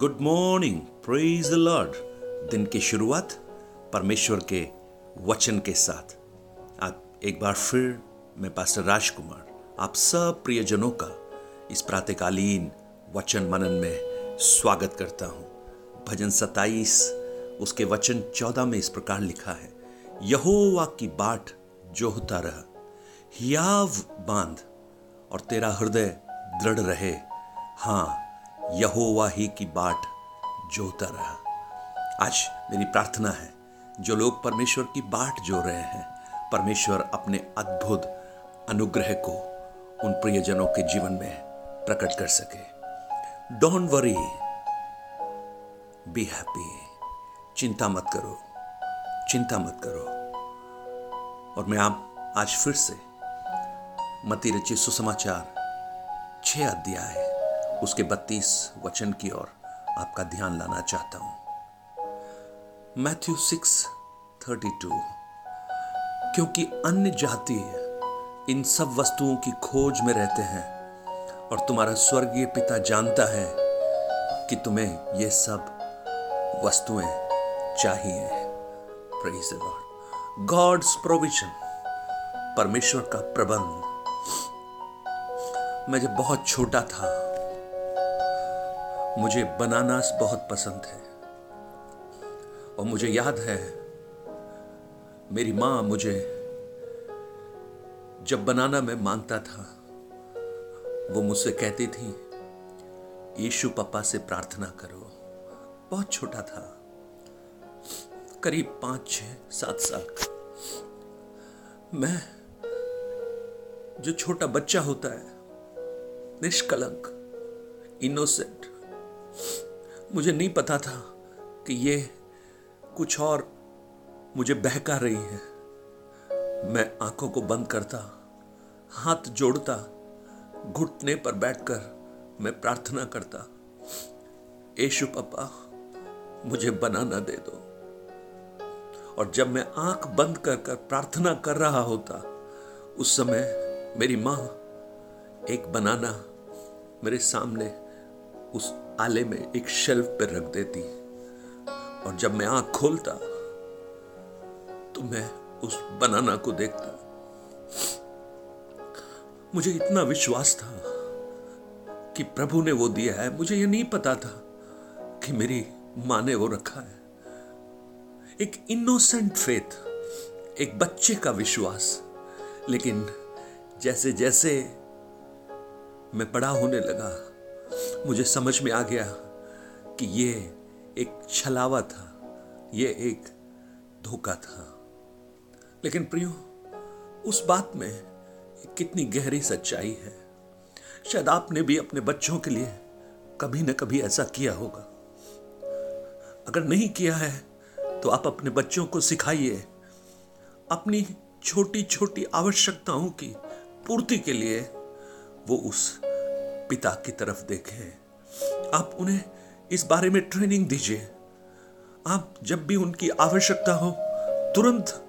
Good morning praise the Lord दिन की शुरुआत परमेश्वर के वचन के साथ। आप एक बार फिर, मैं पास्टर राजकुमार, आप सब प्रियजनों का इस प्रातकालीन वचन मनन में स्वागत करता हूँ। भजन सताइस उसके वचन चौदह में इस प्रकार लिखा है, यहोवा की बाट जो होता रहा, हियाव बाँध और तेरा हृदय दृढ़ रहे। हाँ यहोवा ही की बाट जोता रहा। आज मेरी प्रार्थना है, जो लोग परमेश्वर की बाट जो रहे हैं, परमेश्वर अपने अद्भुत अनुग्रह को उन प्रियजनों के जीवन में प्रकट कर सके। डोंट वरी बी हैप्पी चिंता मत करो, चिंता मत करो। और मैं आप, आज फिर से मती रचित सुसमाचार, छह अध्याय। उसके बत्तीस वचन की ओर आपका ध्यान लाना चाहता हूँ। Matthew six thirty two. क्योंकि अन्य जाति इन सब वस्तुओं की खोज में रहते हैं और तुम्हारा स्वर्गीय पिता जानता है कि तुम्हें ये सब वस्तुएँ चाहिए गॉड्स प्रोविज़न परमेश्वर का प्रबंध। मैं जब बहुत छोटा था मुझे बनानास बहुत पसंद है। और मुझे याद है, मेरी माँ मुझे जब बनाना मैं माँगता था, वो मुझसे कहती थी, यीशु पप्पा से प्रार्थना करो। बहुत छोटा था, करीब पाँच छ सात साल मैं, जो छोटा बच्चा होता है, निष्कलंक, इनोसेंट मुझे नहीं पता था कि ये कुछ और मुझे बहका रही है। मैं आँखों को बंद करता, हाथ जोड़ता, घुटने पर बैठकर मैं प्रार्थना करता, यशु पप्पा, मुझे बनाना दे दो। और जब मैं आँख बंद कर कर प्रार्थना कर रहा होता, उस समय मेरी माँ एक बनाना मेरे सामने उस आले में एक शेल्फ पर रख देती। और जब मैं आँख खोलता तो मैं उस बनाना को देखता। मुझे इतना विश्वास था कि प्रभु ने वो दिया है। मुझे ये नहीं पता था कि मेरी माँ ने वो रखा है। एक इनोसेंट फेथ एक बच्चे का विश्वास। लेकिन जैसे जैसे मैं बड़ा होने लगा मुझे समझ में आ गया कि ये एक छलावा था, ये एक धोखा था। लेकिन प्रियो, उस बात में कितनी गहरी सच्चाई है। शायद आपने भी अपने बच्चों के लिए कभी ना कभी ऐसा किया होगा। अगर नहीं किया है तो आप अपने बच्चों को सिखाइए अपनी छोटी छोटी आवश्यकताओं की पूर्ति के लिए वो उस पिता की तरफ़ देखें। आप उन्हें इस बारे में ट्रेनिंग दीजिए। आप जब भी उनकी आवश्यकता हो, तुरंत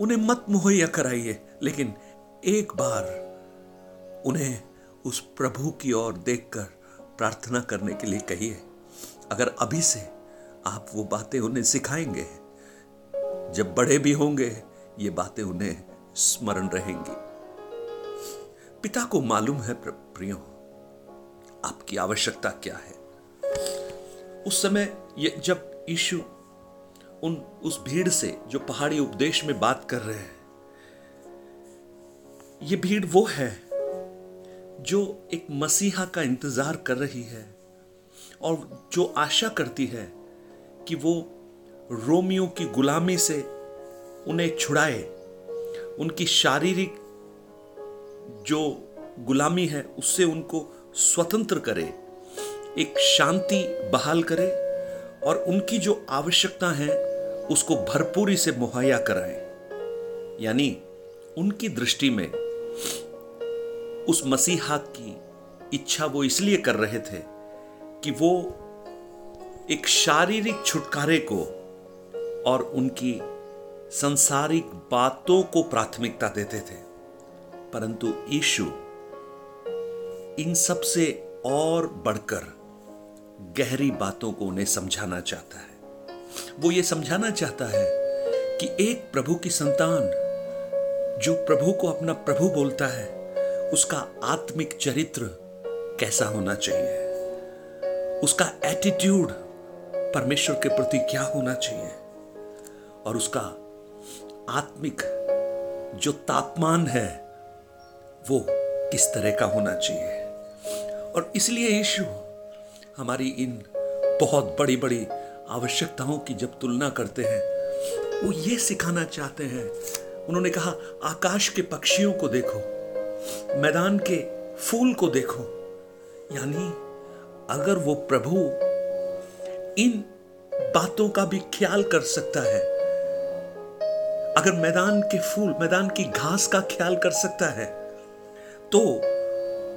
उन्हें मत मुहैया कराइए, लेकिन एक बार उन्हें उस प्रभु की ओर देखकर प्रार्थना करने के लिए कहिए। अगर अभी से आप वो बातें उन्हें सिखाएँगे, जब बड़े भी होंगे, ये बातें उन्हें स्मरण रहेंगी। पिता को मालूम है प्रियो आपकी आवश्यकता क्या है? उस समय ये जब यीशु उन, उस भीड़ से जो पहाड़ी उपदेश में बात कर रहे हैं, ये भीड़ वो है जो एक मसीहा का इंतज़ार कर रही है और जो आशा करती है कि वो रोमियो की गुलामी से उन्हें छुड़ाए। उनकी शारीरिक जो गुलामी है, उससे उनको स्वतंत्र करे, एक शांति बहाल करे और उनकी जो आवश्यकता है, उसको भरपूरी से मुहैया कराए। यानी उनकी दृष्टि में उस मसीहा की इच्छा वो इसलिए कर रहे थे कि वो एक शारीरिक छुटकारे को और उनकी संसारिक बातों को प्राथमिकता देते थे। परंतु ईशु इन सबसे और बढ़कर गहरी बातों को उन्हें समझाना चाहता है। वो ये समझाना चाहता है कि एक प्रभु की संतान, जो प्रभु को अपना प्रभु बोलता है, उसका आत्मिक चरित्र कैसा होना चाहिए? उसका एटीट्यूड परमेश्वर के प्रति क्या होना चाहिए? और उसका आत्मिक जो तापमान है, वो किस तरह का होना चाहिए? और इसलिए यीशु, हमारी इन बहुत बड़ी बड़ी आवश्यकताओं की जब तुलना करते हैं, वो ये सिखाना चाहते हैं। उन्होंने कहा, आकाश के पक्षियों को देखो, मैदान के फूल को देखो। यानी, अगर वो प्रभु इन बातों का भी ख्याल कर सकता है, अगर मैदान के फूल, मैदान की घास का ख्याल कर सकता है तो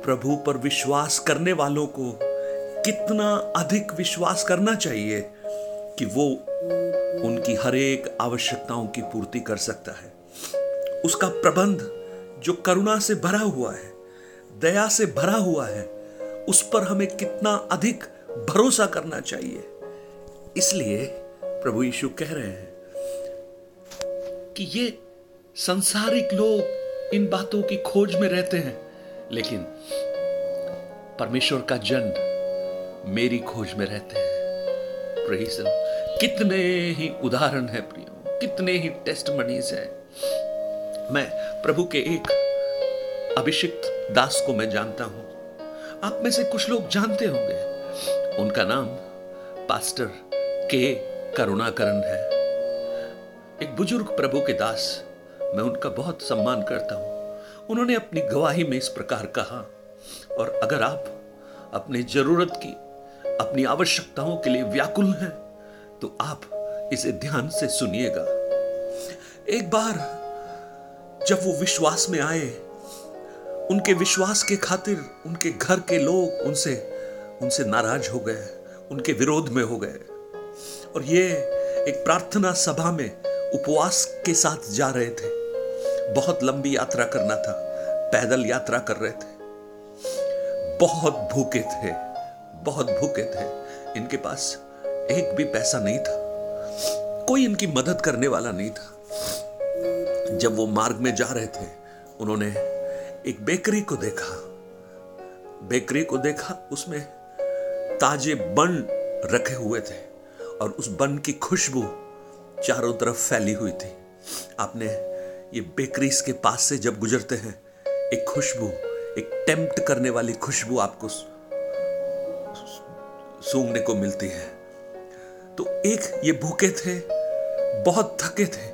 प्रभु पर विश्वास करने वालों को कितना अधिक विश्वास करना चाहिए कि वो उनकी हर एक आवश्यकताओं की पूर्ति कर सकता है। उसका प्रबंध जो करुणा से भरा हुआ है, दया से भरा हुआ है, उस पर हमें कितना अधिक भरोसा करना चाहिए। इसलिए प्रभु यीशु कह रहे हैं कि ये संसारिक लोग इन बातों की खोज में रहते हैं। लेकिन परमेश्वर का जन मेरी खोज में रहते हैं। कितने ही उदाहरण है प्रियो, कितने ही टेस्ट मनीज है। मैं प्रभु के एक अभिषिक्त दास को मैं जानता हूँ। आप में से कुछ लोग जानते होंगे। उनका नाम पास्टर के करुणाकरण है। एक बुज़ुर्ग प्रभु के दास, मैं उनका बहुत सम्मान करता हूँ। उन्होंने अपनी गवाही में इस प्रकार कहा, और अगर आप अपने ज़रूरत की, अपनी आवश्यकताओं के लिए व्याकुल हैं तो आप इसे ध्यान से सुनिएगा। एक बार जब वो विश्वास में आए, उनके विश्वास के खातिर उनके घर के लोग उनसे उनसे नाराज़ हो गए, उनके विरोध में हो गए। और ये एक प्रार्थना सभा में उपवास के साथ जा रहे थे। बहुत लंबी यात्रा करना था, पैदल यात्रा कर रहे थे। बहुत भूखे थे, बहुत भूखे थे। इनके पास एक भी पैसा नहीं था। कोई इनकी मदद करने वाला नहीं था। जब वो मार्ग में जा रहे थे, उन्होंने एक बेकरी को देखा। बेकरी को देखा, उसमें ताजे बन रखे हुए थे और उस बन की खुशबू चारों तरफ़ फैली हुई थी। आपने ये बेकरीज के पास से जब गुजरते हैं, एक खुशबू, एक टेम्प्ट करने वाली खुशबू आपको सूंघने को मिलती है। तो एक ये भूखे थे, बहुत थके थे,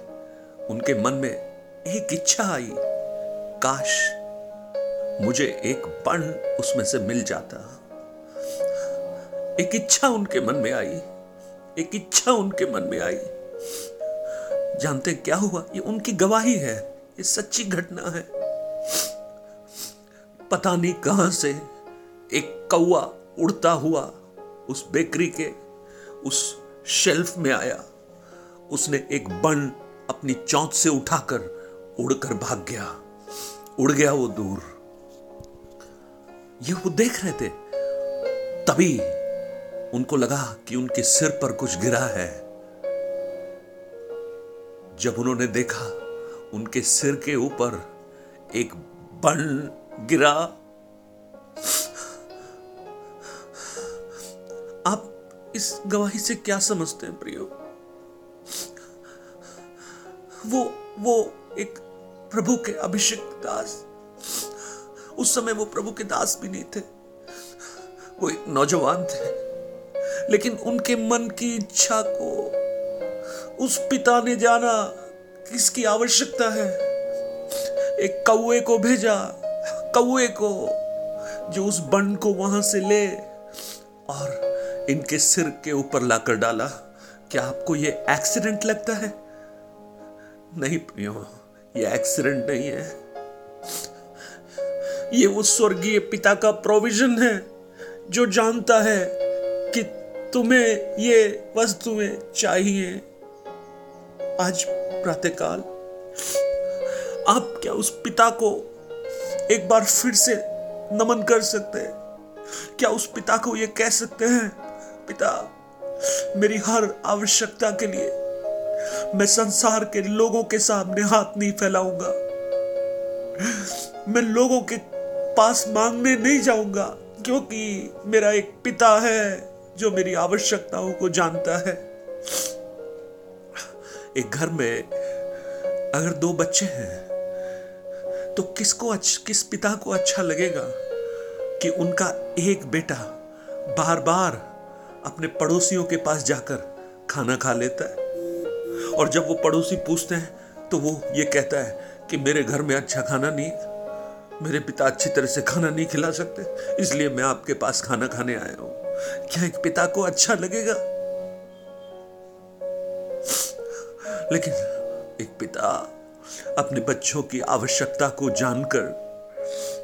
उनके मन में एक इच्छा आई, काश मुझे एक बण उसमें से मिल जाता। एक इच्छा उनके मन में आई, एक इच्छा उनके मन में आई। जानते क्या हुआ? ये उनकी गवाही है। ये सच्ची घटना है। पता नहीं कहाँ से एक कौआ उड़ता हुआ उस बेकरी के उस शेल्फ में आया। उसने एक बन अपनी चौथ से उठाकर उड़कर भाग गया। उड़ गया वो दूर। ये वो देख रहे थे। तभी उनको लगा कि उनके सिर पर कुछ गिरा है। जब उन्होंने देखा, उनके सिर के ऊपर एक बन गिरा। आप इस गवाही से क्या समझते हैं, प्रियो? वो वो एक प्रभु के अभिषेक दास। उस समय वो प्रभु के दास भी नहीं थे। वो एक नौजवान थे। लेकिन उनके मन की इच्छा को उस पिता ने जाना किसकी आवश्यकता है? एक कौए को भेजा कौए को, जो उस बन को वहाँ से ले और इनके सिर के ऊपर लाकर डाला। क्या आपको ये एक्सीडेंट लगता है? नहीं प्रियो, ये एक्सीडेंट नहीं है। ये वो स्वर्गीय पिता का प्रोविज़न है, जो जानता है कि तुम्हें ये वस्तुएँ चाहिए। आज प्रातःकाल, आप क्या उस पिता को एक बार फिर से नमन कर सकते हैं? क्या उस पिता को ये कह सकते हैं, पिता, मेरी हर आवश्यकता के लिए मैं संसार के लोगों के सामने हाथ नहीं फैलाऊँगा। मैं लोगों के पास मांगने नहीं जाऊँगा, क्योंकि मेरा एक पिता है जो मेरी आवश्यकताओं को जानता है। एक घर में अगर दो बच्चे हैं तो किसको किस पिता को अच्छा लगेगा कि उनका एक बेटा बार बार अपने पड़ोसियों के पास जाकर खाना खा लेता है? और जब वो पड़ोसी पूछते हैं तो वो ये कहता है कि मेरे घर में अच्छा खाना नहीं मेरे पिता अच्छी तरह से खाना नहीं खिला सकते, इसलिए मैं आपके पास खाना खाने आया हूँ। क्या एक पिता को अच्छा लगेगा? लेकिन एक पिता अपने बच्चों की आवश्यकता को जानकर,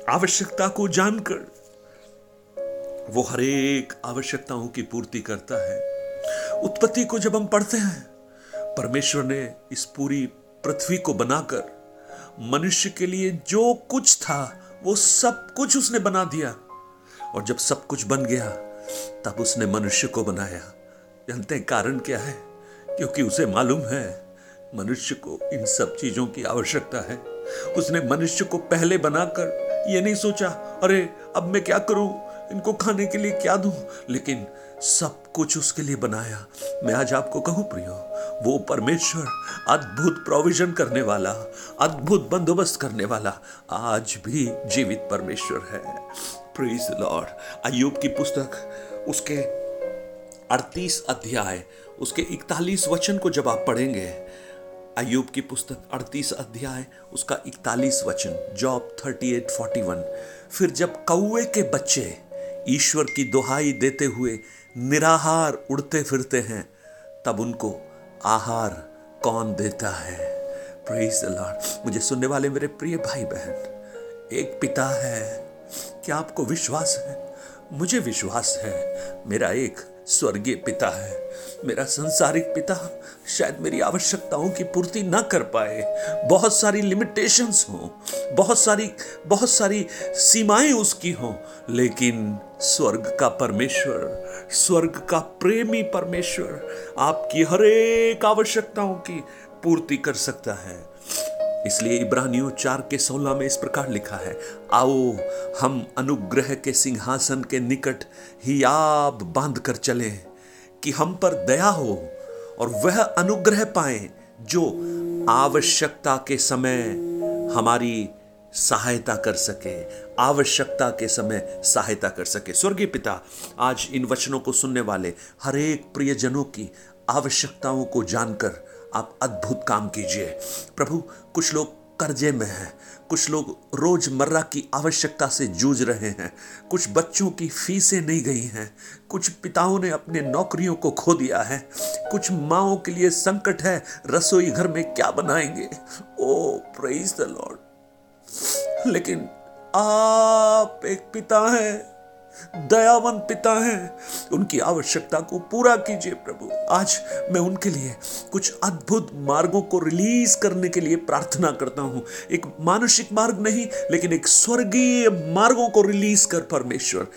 आवश्यकता को जानकर वो हर एक आवश्यकताओं की पूर्ति करता है। उत्पत्ति को जब हम पढ़ते हैं, परमेश्वर ने इस पूरी पृथ्वी को बनाकर मनुष्य के लिए जो कुछ था, वो सब कुछ उसने बना दिया। और जब सब कुछ बन गया, तब उसने मनुष्य को बनाया। जानते कारण क्या है? क्योंकि उसे मालूम है मनुष्य को इन सब चीज़ों की आवश्यकता है। उसने मनुष्य को पहले बनाकर ये नहीं सोचा, अरे, अब मैं क्या करूँ? इनको खाने के लिए क्या दूँ? लेकिन सब कुछ उसके लिए बनाया। मैं आज आपको कहूँ, प्रियो, वो परमेश्वर अद्भुत प्रोविज़न करने वाला, अद्भुत बंदोबस्त करने वाला आज भी जीवित परमेश्वर है। प्रीज लॉर्ड अयुब की पुस्तक, उसके 38 अध्याय, उसके 41 वचन को जब आप पढ़ेंगे अयुब की पुस्तक 38 अध्याय, उसका 41 वचन, जॉब 38 41 फिर जब कौए के बच्चे ईश्वर की दुहाई देते हुए निराहार उड़ते फिरते हैं, तब उनको आहार कौन देता है? प्रेज लॉर्ड मुझे सुनने वाले मेरे प्रिय भाई बहन एक पिता है। क्या आपको विश्वास है? मुझे विश्वास है। मेरा एक स्वर्गीय पिता है। मेरा संसारिक पिता शायद मेरी आवश्यकताओं की पूर्ति ना कर पाए। बहुत सारी लिमिटेशंस हो, बहुत सारी बहुत सारी सीमाएँ उसकी हो, लेकिन स्वर्ग का परमेश्वर, स्वर्ग का प्रेमी परमेश्वर आपकी हर एक आवश्यकताओं की पूर्ति कर सकता है। इसलिए इब्रानियों चार के सोलह में इस प्रकार लिखा है, आओ, हम अनुग्रह के सिंहासन के निकट ही आप बाँध कर चले, कि हम पर दया हो और वह अनुग्रह पाए जो आवश्यकता के समय हमारी सहायता कर सके, आवश्यकता के समय सहायता कर सके। स्वर्गीय पिता, आज इन वचनों को सुनने वाले हर एक प्रियजनों की आवश्यकताओं को जानकर आप अद्भुत काम कीजिए। प्रभु, कुछ लोग कर्जे में हैं। कुछ लोग रोज़मर्रा की आवश्यकता से जूझ रहे हैं। कुछ बच्चों की फीसें नहीं गई हैं। कुछ पिताओं ने अपने नौकरियों को खो दिया है। कुछ माओ के लिए संकट है। रसोई घर में क्या बनाएँगे? ओ प्रेज द लॉर्ड लेकिन आप एक पिता हैं। दयावन पिता हैं। उनकी आवश्यकता को पूरा कीजिए प्रभु। आज मैं उनके लिए कुछ अद्भुत मार्गों को रिलीज़ करने के लिए प्रार्थना करता हूँ। एक मानसिक मार्ग नहीं, लेकिन एक स्वर्गीय मार्गों को रिलीज़ कर परमेश्वर।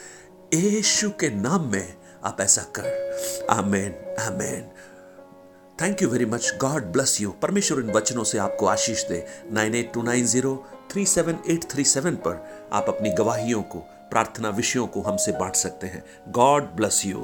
यीशु के नाम में आप ऐसा कर। Amen amen. Thank you very much God bless you परमेश्वर इन वचनों से आपको आशीष दे। Nine eight two nine zero three seven eight three seven पर आप अपनी गवाहियों को प्रार्थना विषयों को हमसे बांट सकते हैं। God bless you